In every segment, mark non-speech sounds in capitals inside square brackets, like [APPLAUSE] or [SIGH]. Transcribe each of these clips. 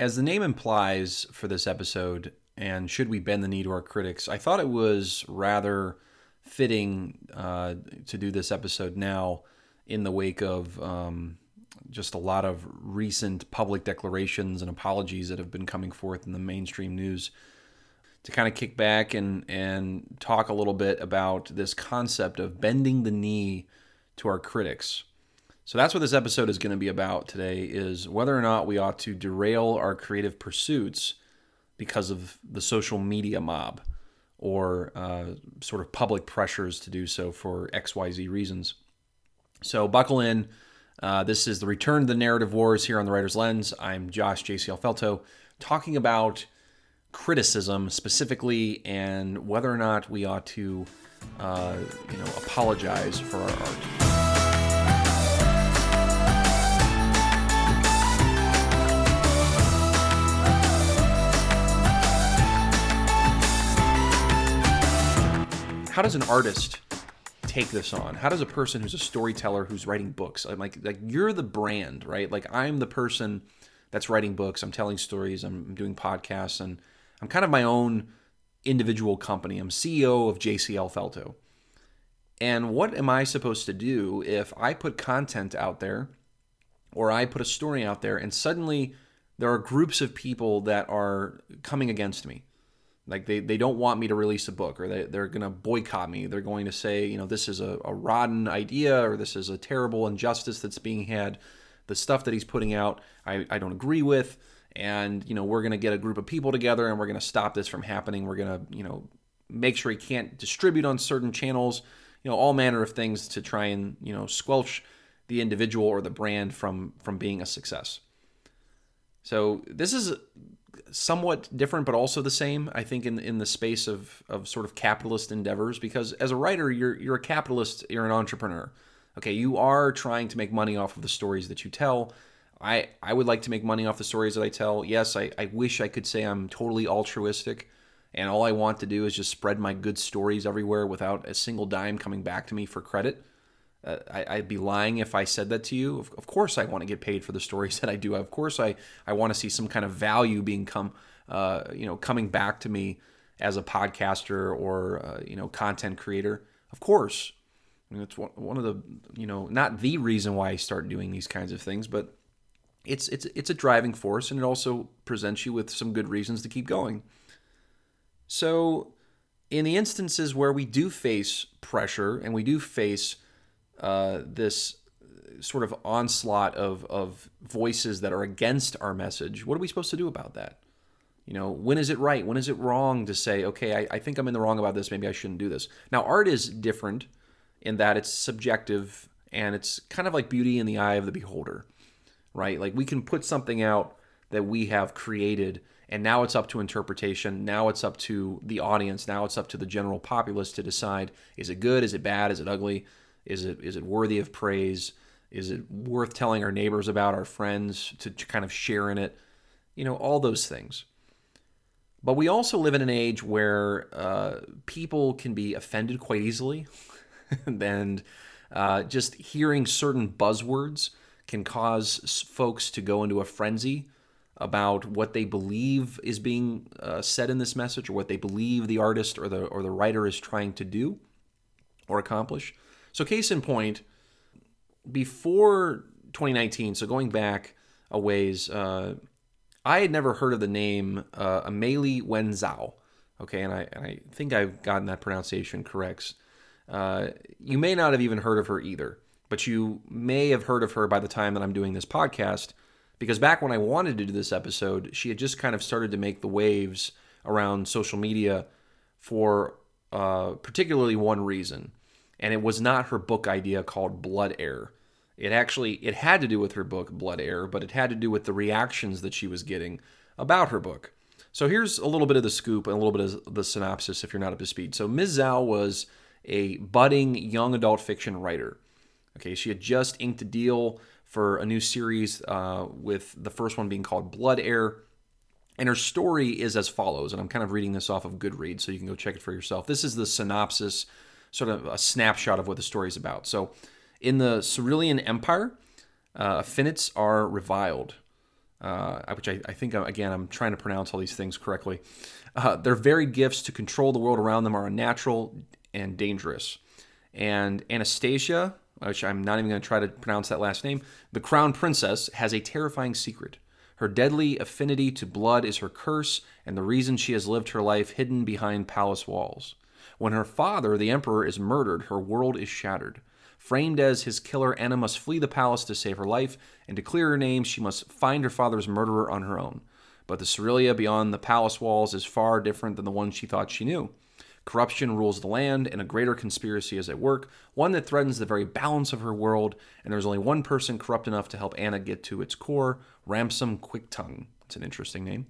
As the name implies for this episode, and should we bend the knee to our critics, I thought it was rather fitting uh, to do this episode now in the wake of um, just a lot of recent public declarations and apologies that have been coming forth in the mainstream news to kind of kick back and and talk a little bit about this concept of bending the knee to our critics. So that's what this episode is going to be about today is whether or not we ought to derail our creative pursuits because of the social media mob or uh, sort of public pressures to do so for XYZ reasons. So buckle in. Uh, this is the return to the narrative wars here on the Writer's Lens. I'm Josh JCL Felto talking about criticism specifically and whether or not we ought to, uh, you know, apologize for our art. How does an artist take this on? How does a person who's a storyteller who's writing books? I'm like like you're the brand, right? Like I'm the person that's writing books. I'm telling stories. I'm doing podcasts, and I'm kind of my own individual company. I'm CEO of JCL Felto. And what am I supposed to do if I put content out there or I put a story out there and suddenly there are groups of people that are coming against me? Like they, they don't want me to release a book or they, they're going to boycott me. They're going to say, you know, this is a, a rotten idea or this is a terrible injustice that's being had. The stuff that he's putting out, I, I don't agree with. And, you know, we're going to get a group of people together and we're going to stop this from happening. We're going to, you know, make sure he can't distribute on certain channels, you know, all manner of things to try and, you know, squelch the individual or the brand from from being a success. So this is somewhat different, but also the same. I think in in the space of of sort of capitalist endeavors, because as a writer, you're you're a capitalist, you're an entrepreneur. Okay, you are trying to make money off of the stories that you tell. I I would like to make money off the stories that I tell. Yes, I, I wish I could say I'm totally altruistic and all I want to do is just spread my good stories everywhere without a single dime coming back to me for credit. Uh, I, would be lying if I said that to you. Of, of, course, I want to get paid for the stories [LAUGHS] that I do. Of course, I, I want to see some kind of value being come, uh, you know, coming back to me as a podcaster or uh, you know content creator. Of course, I mean, it's one, one of the you know not the reason why I start doing these kinds of things, but it's it's it's a driving force, and it also presents you with some good reasons to keep going. So, in the instances where we do face pressure and we do face uh, this sort of onslaught of, of voices that are against our message, what are we supposed to do about that? You know, when is it right? When is it wrong to say, okay, I, I think I'm in the wrong about this. Maybe I shouldn't do this. Now, art is different in that it's subjective and it's kind of like beauty in the eye of the beholder, right? Like we can put something out that we have created and now it's up to interpretation now it's up to the audience now it's up to the general populace to decide is it good is it bad is it ugly is it is it worthy of praise? Is it worth telling our neighbors about, our friends to, to kind of share in it? You know, all those things. But we also live in an age where uh, people can be offended quite easily, [LAUGHS] and uh, just hearing certain buzzwords can cause folks to go into a frenzy about what they believe is being uh, said in this message, or what they believe the artist or the or the writer is trying to do or accomplish. So, case in point, before 2019, so going back a ways, uh, I had never heard of the name uh, Amelie Wen Zhao. Okay, and I, and I think I've gotten that pronunciation correct. Uh, you may not have even heard of her either, but you may have heard of her by the time that I'm doing this podcast, because back when I wanted to do this episode, she had just kind of started to make the waves around social media for uh, particularly one reason and it was not her book idea called Blood Heir. It actually it had to do with her book Blood Heir, but it had to do with the reactions that she was getting about her book. So here's a little bit of the scoop and a little bit of the synopsis if you're not up to speed. So Ms. Zhao was a budding young adult fiction writer. Okay, she had just inked a deal for a new series uh, with the first one being called Blood Heir. And her story is as follows, and I'm kind of reading this off of Goodreads, so you can go check it for yourself. This is the synopsis sort of a snapshot of what the story is about. So, in the Cyrilian Empire, uh, are reviled. uh, which I, I think, uh, again, I'm trying to pronounce all these things correctly. Uh, their varied gifts to control the world around them are unnatural and dangerous. And Anastasia, which I'm not even going to try to pronounce that last name, the crown princess, has a terrifying secret. Her deadly affinity to blood is her curse and the reason she has lived her life hidden behind palace walls. When her father, the emperor, is murdered, her world is shattered. Framed as his killer, Anna must flee the palace to save her life, and to clear her name, she must find her father's murderer on her own. But the Cyrilia beyond the palace walls is far different than the one she thought she knew. Corruption rules the land, and a greater conspiracy is at work, one that threatens the very balance of her world, and there's only one person corrupt enough to help Anna get to its core Ramson Quicktongue. It's an interesting name.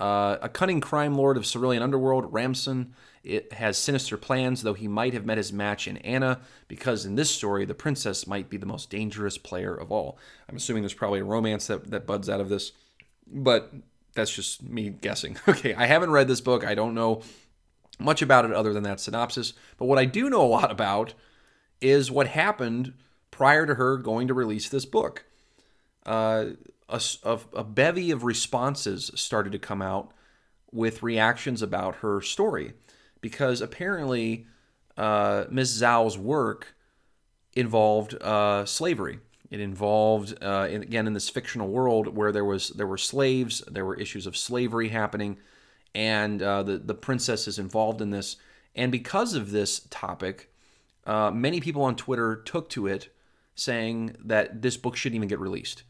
Uh, a cunning crime lord of Cerulean underworld, Ramson it has sinister plans, though he might have met his match in Anna, because in this story, the princess might be the most dangerous player of all. I'm assuming there's probably a romance that, that buds out of this, but that's just me guessing. [LAUGHS] Okay, I haven't read this book. I don't know much about it other than that synopsis. But what I do know a lot about is what happened prior to her going to release this book. Uh, a, a, bevy of responses started to come out with reactions about her story because apparently uh, Ms. Zhao's work involved uh, slavery. It involved, uh, in, again, in this fictional world where there was there were slaves, there were issues of slavery happening, and uh, the the princess is involved in this. And because of this topic, uh, many people on Twitter took to it, saying that this book shouldn't even get released.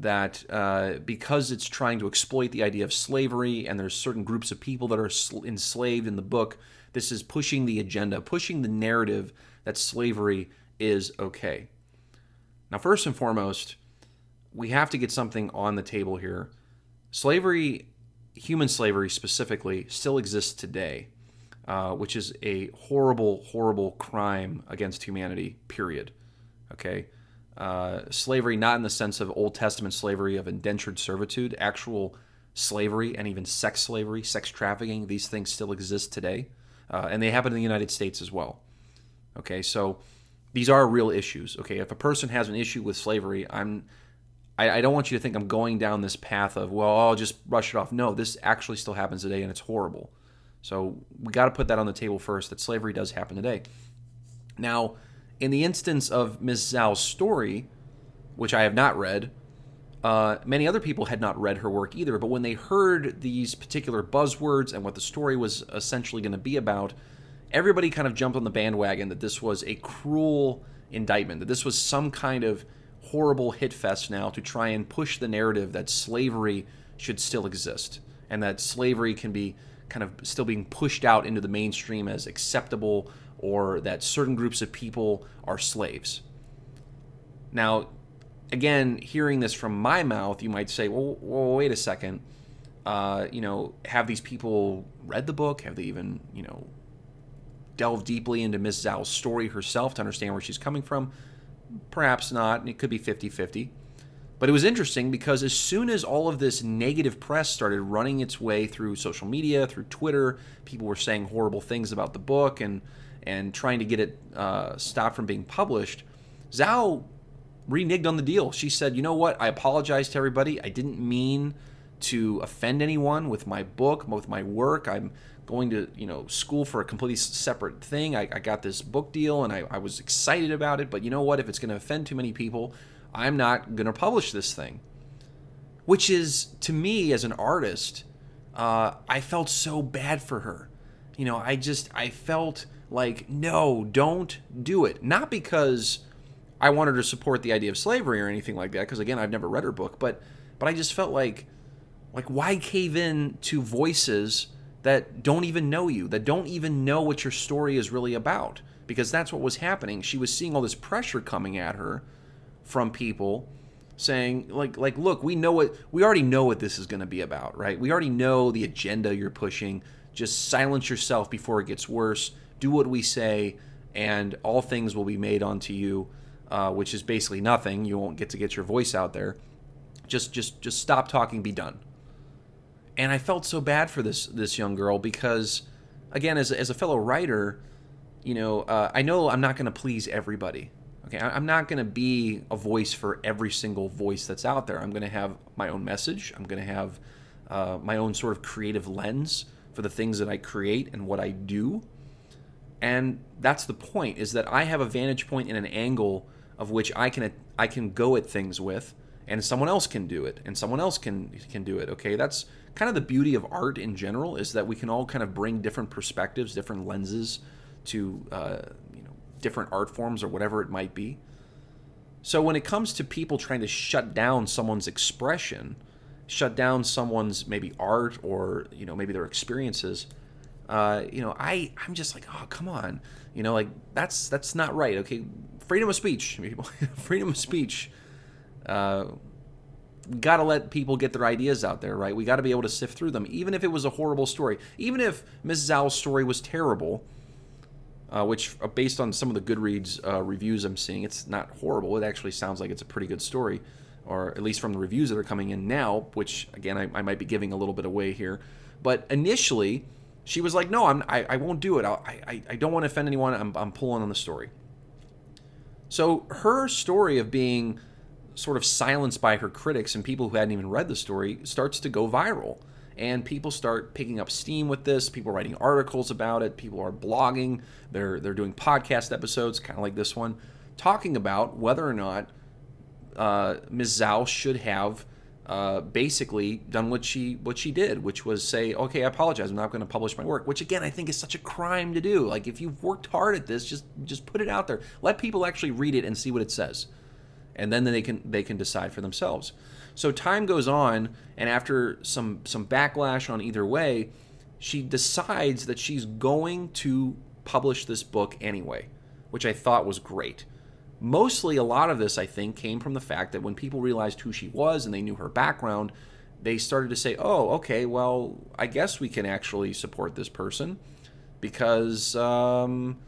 That uh, because it's trying to exploit the idea of slavery, and there's certain groups of people that are sl- enslaved in the book, this is pushing the agenda, pushing the narrative that slavery is okay. Now, first and foremost, we have to get something on the table here. Slavery human slavery specifically still exists today, uh, which is a horrible, horrible crime against humanity, period. Okay? Uh, slavery, not in the sense of Old Testament slavery of indentured servitude, actual slavery and even sex slavery, sex trafficking, these things still exist today. Uh, and they happen in the United States as well. Okay, so these are real issues. Okay, if a person has an issue with slavery, I'm I, I don't want you to think I'm going down this path of, well, I'll just brush it off. No, this actually still happens today and it's horrible. So we got to put that on the table first that slavery does happen today. Now, in the instance of Ms. Zhao's story, which I have not read, uh, many other people had not read her work either, but when they heard these particular buzzwords and what the story was essentially going to be about, everybody kind of jumped on the bandwagon that this was a cruel indictment, that this was some kind of horrible hit fest now to try and push the narrative that slavery should still exist and that slavery can be kind of still being pushed out into the mainstream as acceptable or that certain groups of people are slaves. Now, again, hearing this from my mouth, you might say, well, well wait a second. Uh, you know, have these people read the book? Have they even, you know, delved deeply into Ms. Zhao's story herself to understand where she's coming from? Perhaps not. It could be 50 50. But it was interesting because as soon as all of this negative press started running its way through social media, through Twitter, people were saying horrible things about the book and and trying to get it uh, stopped from being published. Zhao reneged on the deal. She said, "You know what? I apologize to everybody. I didn't mean to offend anyone with my book, with my work. I'm going to you know school for a completely separate thing. I, I got this book deal and I, I was excited about it, but you know what? If it's going to offend too many people, I'm not going to publish this thing. Which is to me as an artist, uh, I felt so bad for her. You know, I just I felt like no, don't do it. Not because I wanted to support the idea of slavery or anything like that, because again, I've never read her book, but but I just felt like like why cave in to voices that don't even know you, that don't even know what your story is really about. Because that's what was happening. She was seeing all this pressure coming at her from people saying like like look, we know what we already know what this is going to be about, right? We already know the agenda you're pushing. Just silence yourself before it gets worse. Do what we say and all things will be made unto you, uh, which is basically nothing. You won't get to get your voice out there. Just just just stop talking, be done and I felt so bad for this this young girl because, again, as as a fellow writer, you know, uh, I know I'm not going to please everybody. Okay, I'm not going to be a voice for every single voice that's out there. I'm going to have my own message. I'm going to have uh, my own sort of creative lens for the things that I create and what I do. And that's the point is that I have a vantage point and an angle of which I can I can go at things with and someone else can do it and someone else can can do it. Okay? That's kind of the beauty of art in general is that we can all kind of bring different perspectives, different lenses to uh, you know different art forms or whatever it might be. So when it comes to people trying to shut down someone's expression, shut down someone's maybe art or you know maybe their experiences, uh, you know I I'm just like oh come on, you know like that's that's not right. Okay, freedom of speech, [LAUGHS] freedom of speech. Uh, got to let people get their ideas out there, right? We got to be able to sift through them, even if it was a horrible story, even if Ms. Zhao's story was terrible. Uh, which, uh, based on some of the Goodreads uh, reviews I'm seeing, it's not horrible. It actually sounds like it's a pretty good story, or at least from the reviews that are coming in now. Which, again, I, I might be giving a little bit away here. But initially, she was like, "No, I'm, I, I won't do it. I, I, I don't want to offend anyone. I'm, I'm pulling on the story." So her story of being sort of silenced by her critics and people who hadn't even read the story starts to go viral. And people start picking up steam with this. People writing articles about it. People are blogging. They're they're doing podcast episodes, kind of like this one, talking about whether or not uh, Ms. Zhao should have uh, basically done what she what she did, which was say, "Okay, I apologize. I'm not going to publish my work." Which again, I think is such a crime to do. Like if you've worked hard at this, just just put it out there. Let people actually read it and see what it says and then they can they can decide for themselves. So time goes on, and after some some backlash on either way, she decides that she's going to publish this book anyway, which I thought was great. Mostly, a lot of this I think came from the fact that when people realized who she was and they knew her background, they started to say, "Oh, okay, well, I guess we can actually support this person because." Um,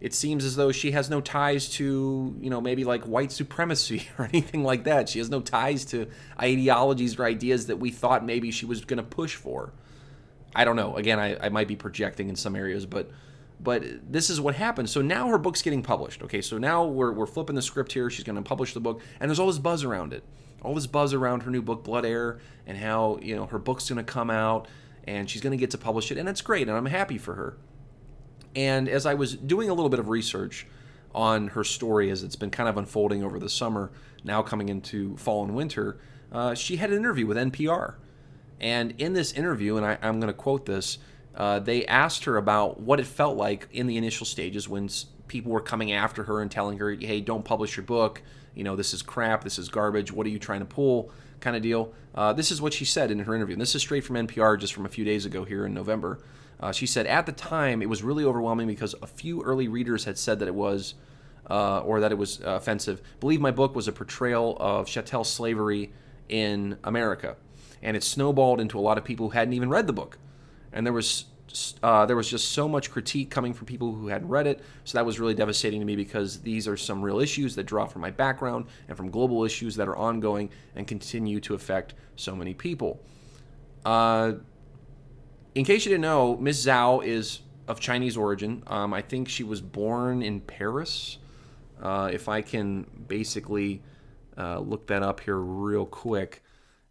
it seems as though she has no ties to, you know, maybe like white supremacy [LAUGHS] or anything like that. She has no ties to ideologies or ideas that we thought maybe she was going to push for. I don't know. Again, I, I might be projecting in some areas, but but this is what happened. So now her book's getting published. Okay, so now we're, we're flipping the script here. She's going to publish the book, and there's all this buzz around it. All this buzz around her new book, Blood Heir, and how, you know, her book's going to come out and she's going to get to publish it, and it's great, and I'm happy for her. And as I was doing a little bit of research on her story as it's been kind of unfolding over the summer, now coming into fall and winter, uh, she had an interview with NPR. And in this interview, and I, I, am going to quote this, uh, they asked her about what it felt like in the initial stages when people were coming after her and telling her, hey, don't publish your book. You know, this is crap. This is garbage. What are you trying to pull? Kind of deal. Uh, this is what she said in her interview. And this is straight from NPR just from a few days ago here in November. Uh, she said at the time it was really overwhelming because a few early readers had said that it was, uh, or that it was uh, offensive. Believe my book was a portrayal of chattel slavery in America, and it snowballed into a lot of people who hadn't even read the book, and there was. Uh, there was just so much critique coming from people who hadn't read it, so that was really devastating to me because these are some real issues that draw from my background and from global issues that are ongoing and continue to affect so many people. Uh, in case you didn't know, Miss Zhao is of Chinese origin. Um, I think she was born in Paris. Uh, if I can basically uh, look that up here real quick.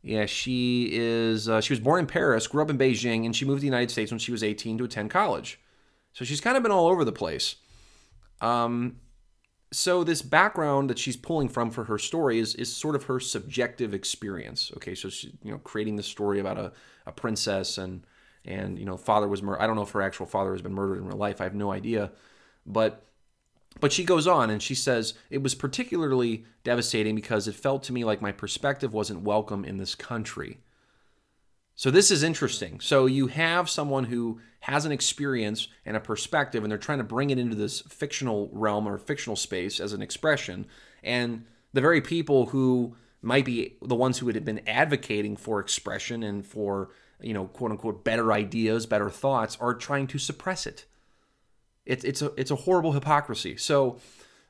Yeah, she is. Uh, she was born in Paris, grew up in Beijing, and she moved to the United States when she was 18 to attend college. So she's kind of been all over the place. Um, so this background that she's pulling from for her story is, is sort of her subjective experience. Okay, so she, you know, creating the story about a, a princess and and you know father was murdered. I don't know if her actual father has been murdered in real life. I have no idea, but but she goes on and she says it was particularly devastating because it felt to me like my perspective wasn't welcome in this country. So this is interesting. So you have someone who has an experience and a perspective and they're trying to bring it into this fictional realm or fictional space as an expression and the very people who might be the ones who had been advocating for expression and for you know, quote unquote, better ideas, better thoughts, are trying to suppress it. It's it's a it's a horrible hypocrisy. So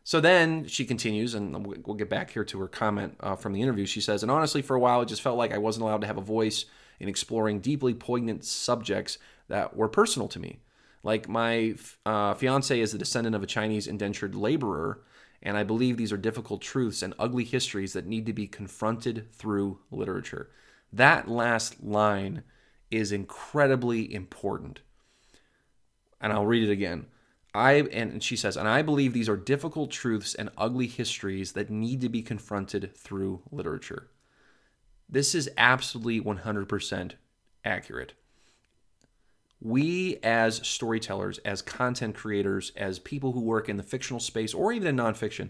so then she continues, and we'll get back here to her comment uh, from the interview. She says, and honestly, for a while, it just felt like I wasn't allowed to have a voice in exploring deeply poignant subjects that were personal to me. Like my uh, fiance is a descendant of a Chinese indentured laborer, and I believe these are difficult truths and ugly histories that need to be confronted through literature. That last line is incredibly important. And I'll read it again. I and she says, and I believe these are difficult truths and ugly histories that need to be confronted through literature. This is absolutely 100% accurate. We, as storytellers, as content creators, as people who work in the fictional space or even in nonfiction,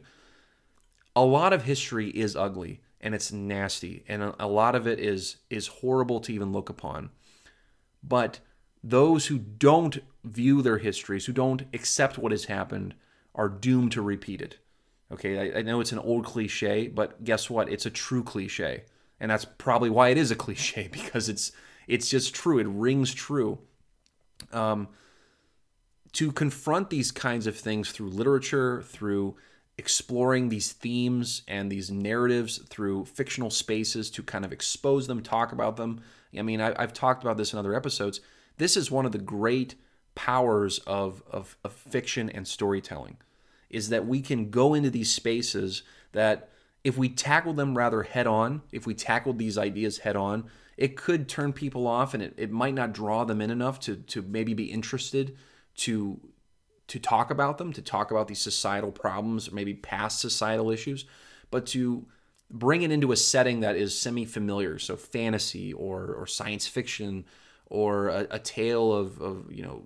a lot of history is ugly and it's nasty, and a lot of it is is horrible to even look upon. But those who don't view their histories, who don't accept what has happened, are doomed to repeat it. Okay, I, I know it's an old cliche, but guess what? It's a true cliche and that's probably why it is a [LAUGHS] cliche because it's it's just true. It rings true. Um, to confront these kinds of things through literature, through exploring these themes and these narratives through fictional spaces to kind of expose them, talk about them. I mean, I, have talked about this in other episodes. This is one of the great powers of, of, of fiction and storytelling, is that we can go into these spaces that if we tackle them rather head on, if we tackled these ideas head on, it could turn people off and it, it might not draw them in enough to, to maybe be interested to to talk about them, to talk about these societal problems, maybe past societal issues, but to bring it into a setting that is semi-familiar, so fantasy or or science fiction or a, a tale of, of you know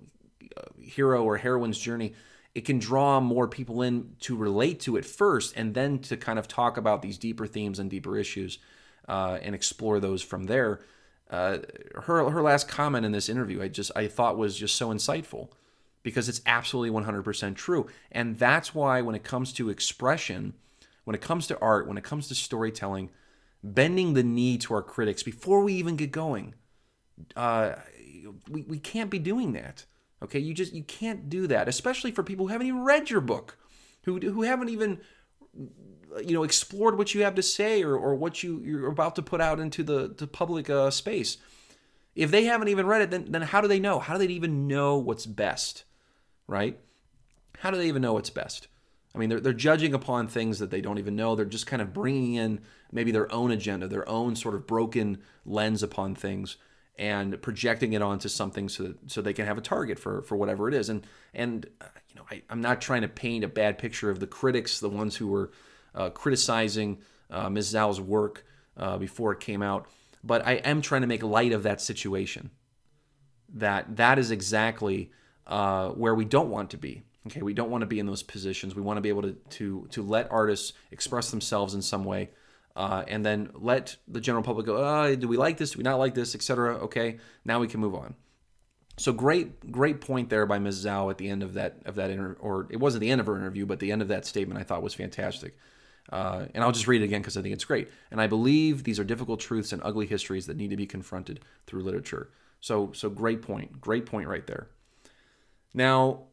hero or heroine's journey it can draw more people in to relate to it first and then to kind of talk about these deeper themes and deeper issues uh, and explore those from there. Uh, her her last comment in this interview i just i thought was just so insightful because it's absolutely 100% true. And that's why when it comes to expression when it comes to art when it comes to storytelling bending the knee to our critics before we even get going uh, we, we can't be doing that Okay, you just you can't do that, especially for people who haven't even read your book, who who haven't even you know explored what you have to say or, or what you you're about to put out into the, the public uh, space. If they haven't even read it, then then how do they know? How do they even know what's best, right? How do they even know what's best? I mean, they're, they're judging upon things that they don't even know. They're just kind of bringing in maybe their own agenda, their own sort of broken lens upon things and projecting it onto something so that, so they can have a target for for whatever it is. And and uh, you know, I, am not trying to paint a bad picture of the critics, the ones who were uh, criticizing uh, Ms. Zhao's work uh, before it came out, but I am trying to make light of that situation. That that is exactly uh, where we don't want to be. Okay, we don't want to be in those positions. We want to be able to to to let artists express themselves in some way uh, and then let the general public go, oh, do we like this? Do we not like this, etc. Okay, now we can move on. So great, great point there by Ms. Zhao at the end of that of that inter- or it wasn't the end of her interview, but the end of that statement I thought was fantastic. Uh, and I'll just read it again because I think it's great. And I believe these are difficult truths and ugly histories that need to be confronted through literature. So, so great point, great point right there. Now,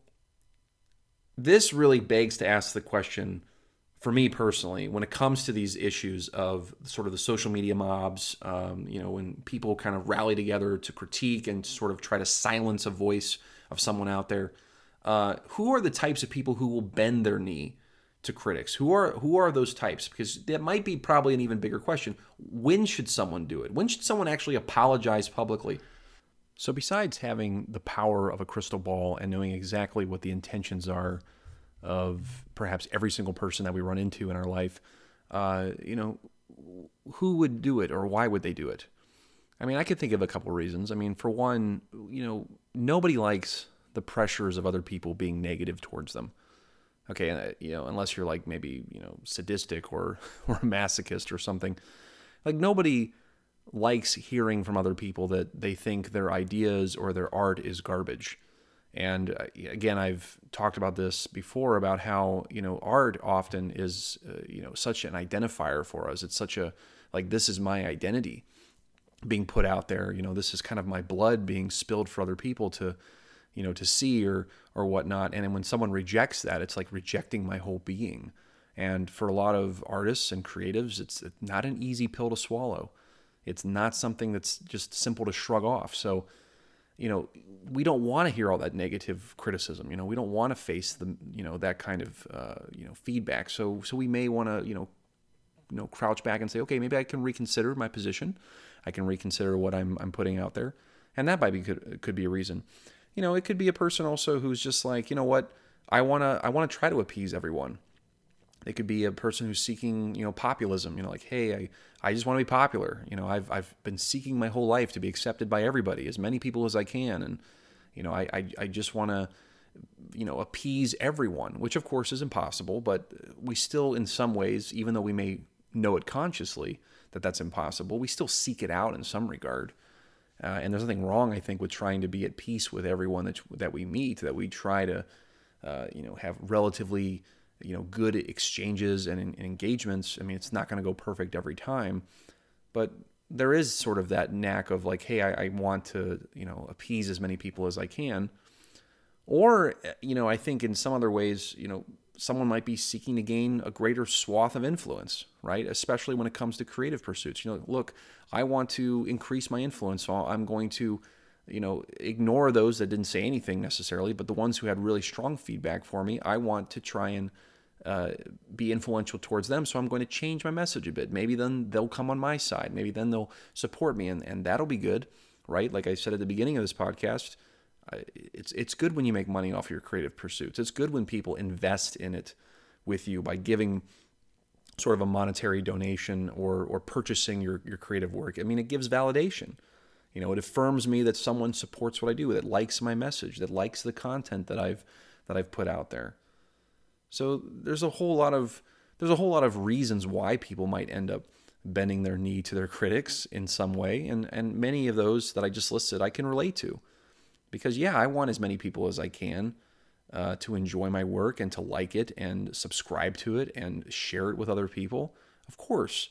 this really begs to ask the question for me personally, when it comes to these issues of sort of the social media mobs, um, you know, when people kind of rally together to critique and sort of try to silence a voice of someone out there, uh, who are the types of people who will bend their knee to critics? Who are who are those types? Because that might be probably an even bigger question. When should someone do it? When should someone actually apologize publicly? So, besides having the power of a crystal ball and knowing exactly what the intentions are of perhaps every single person that we run into in our life, uh, you know, who would do it or why would they do it? I mean, I could think of a couple reasons. I mean, for one, you know, nobody likes the pressures of other people being negative towards them. Okay, uh, you know, unless you're like maybe you know sadistic or [LAUGHS] or a masochist or something. Like nobody likes hearing from other people that they think their ideas or their art is garbage. And uh, again, I've talked about this before about how you know art often is uh, you know such an identifier for us. It's such a like this is my identity being put out there. You know, this is kind of my blood being spilled for other people to you know to see or or whatnot. And when someone rejects that, it's like rejecting my whole being. And for a lot of artists and creatives, it's not an easy pill to swallow. It's not something that's just simple to shrug off. So you know, we don't want to hear all that negative criticism. You know, we don't want to face the, you know, that kind of, uh, you know, feedback. So, so we may want to, you know, you know, crouch back and say, okay, maybe I can reconsider my position. I can reconsider what I'm, I'm putting out there. And that might be, could, could be a reason. You know, it could be a person also who's just like, you know what, I want to, I want to try to appease everyone. It could be a person who's seeking, you know, populism. You know, like, hey, I, I just want to be popular. You know, I've, I've been seeking my whole life to be accepted by everybody, as many people as I can, and you know, I, I, I just want to, you know, appease everyone, which of course is impossible. But we still, in some ways, even though we may know it consciously that that's impossible, we still seek it out in some regard. Uh, and there's nothing wrong, I think, with trying to be at peace with everyone that that we meet. That we try to, uh, you know, have relatively you know good exchanges and, and engagements. I mean, it's not going to go perfect every time, but there is sort of that knack of like, hey, I, I, want to you know appease as many people as I can, or you know, I think in some other ways, you know, someone might be seeking to gain a greater swath of influence, right? Especially when it comes to creative pursuits. You know, look, I want to increase my influence, so I'm going to you know, ignore those that didn't say anything necessarily, but the ones who had really strong feedback for me, I want to try and uh, be influential towards them. So I'm going to change my message a bit. Maybe then they'll come on my side. Maybe then they'll support me, and, and that'll be good, right? Like I said at the beginning of this podcast, it's it's good when you make money off your creative pursuits. It's good when people invest in it with you by giving sort of a monetary donation or or purchasing your your creative work. I mean, it gives validation. You know, it affirms me that someone supports what I do, that likes my message, that likes the content that I've that I've put out there. So there's a whole lot of there's a whole lot of reasons why people might end up bending their knee to their critics in some way, and and many of those that I just listed I can relate to, because yeah, I want as many people as I can uh, to enjoy my work and to like it and subscribe to it and share it with other people. Of course,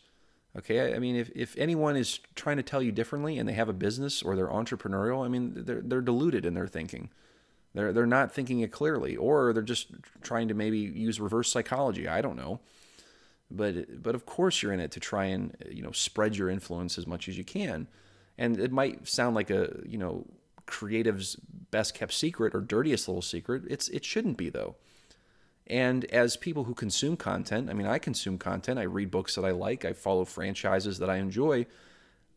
Okay, I mean, if, if anyone is trying to tell you differently and they have a business or they're entrepreneurial, I mean, they're, they're deluded in their thinking. They're, they're not thinking it clearly, or they're just trying to maybe use reverse psychology. I don't know. But, but of course, you're in it to try and you know spread your influence as much as you can. And it might sound like a you know creative's best kept secret or dirtiest little secret. It's it shouldn't be though. And as people who consume content, I mean, I consume content, I read books that I like, I follow franchises that I enjoy.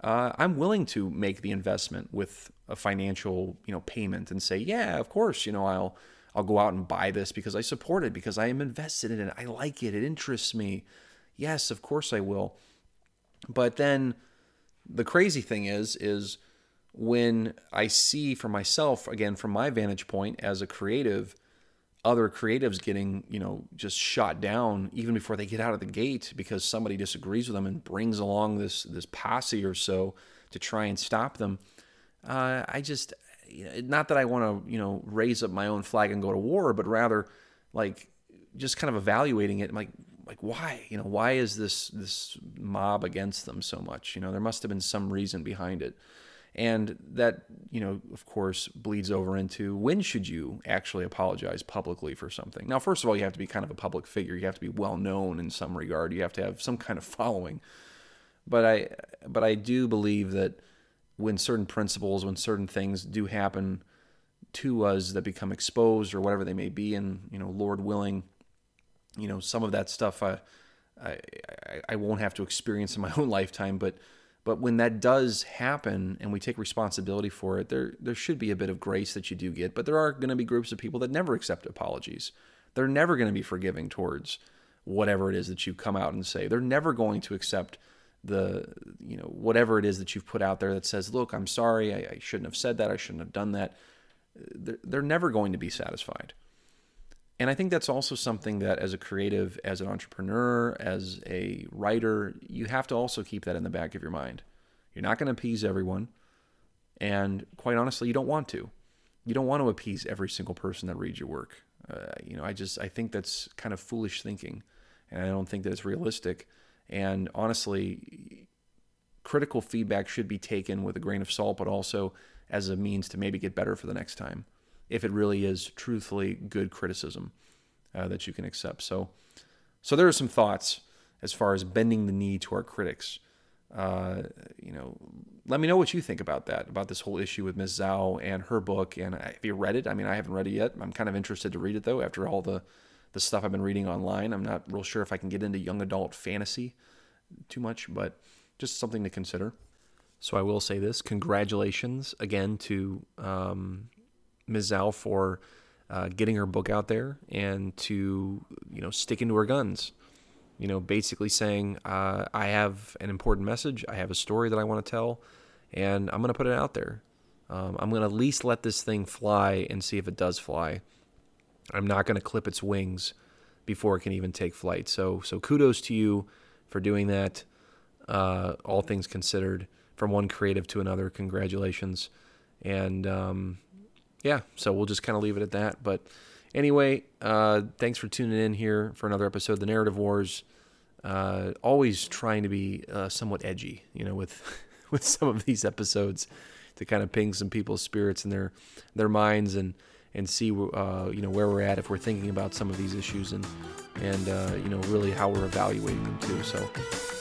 Uh, I'm willing to make the investment with a financial, you know, payment and say, yeah, of course, you know, I'll I'll go out and buy this because I support it because I am invested in it. I like it. It interests me. Yes, of course I will. But then the crazy thing is is when I see for myself again from my vantage point as a creative other creatives getting you know just shot down even before they get out of the gate because somebody disagrees with them and brings along this this posse or so to try and stop them. Uh, i just you know, not that i want to you know raise up my own flag and go to war but rather like just kind of evaluating it like like why? You know why is this this mob against them so much? You know there must have been some reason behind it and that, you know, of course, bleeds over into when should you actually apologize publicly for something? Now, first of all, you have to be kind of a public figure. You have to be well known in some regard. You have to have some kind of following. But I, but I do believe that when certain principles, when certain things do happen to us that become exposed or whatever they may be, and you know, Lord willing, you know, some of that stuff uh, I, I, I won't have to experience in my [LAUGHS] own lifetime, but but when that does happen and we take responsibility for it, there there should be a bit of grace that you do get. But there are going to be groups of people that never accept apologies. They're never going to be forgiving towards whatever it is that you come out and say. They're never going to accept the you know whatever it is that you've put out there that says, "Look, I'm sorry. I, I shouldn't have said that. I shouldn't have done that." They're, they're never going to be satisfied. And I think that's also something that, as a creative, as an entrepreneur, as a writer, you have to also keep that in the back of your mind. You're not going to appease everyone. And quite honestly, you don't want to. You don't want to appease every single person that reads your work. Uh, you know, I just I think that's kind of foolish thinking, and I don't think that it's realistic. And honestly, critical feedback should be taken with a grain of salt, but also as a means to maybe get better for the next time if it really is truthfully good criticism uh, that you can accept. So, so there are some thoughts as far as bending the knee to our critics. uh, you know, let me know what you think about that, about this whole issue with Ms. Zhao and her book. And have you read it? I mean, I haven't read it yet. I'm kind of interested to read it though. After all the the stuff I've been reading online, I'm not real sure if I can get into young adult fantasy too much, but just something to consider. So I will say this: congratulations again to um, Ms. Zhao for uh, getting her book out there and to you know sticking to her guns. You know, basically saying uh, I have an important message, I have a story that I want to tell, and I'm going to put it out there. Um, I'm going to at least let this thing fly and see if it does fly. I'm not going to clip its wings before it can even take flight. So, so kudos to you for doing that. Uh, all things considered, from one creative to another, congratulations. And um, yeah, so we'll just kind of leave it at that. But anyway, uh, thanks for tuning in here for another episode of the Narrative Wars. Uh, always trying to be uh, somewhat edgy, you know, with [LAUGHS] with some of these episodes to kind of ping some people's spirits and their their minds and and see uh, you know where we're at if we're thinking about some of these issues and and uh, you know really how we're evaluating them too. So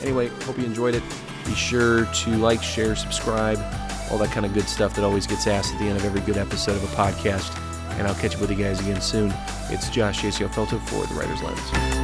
anyway, hope you enjoyed it. Be sure to like, share, subscribe all that kind of good stuff that always gets asked at the end of every good episode of a podcast. And I'll catch up with you guys again soon. It's Josh Felto for The Writer's Lens.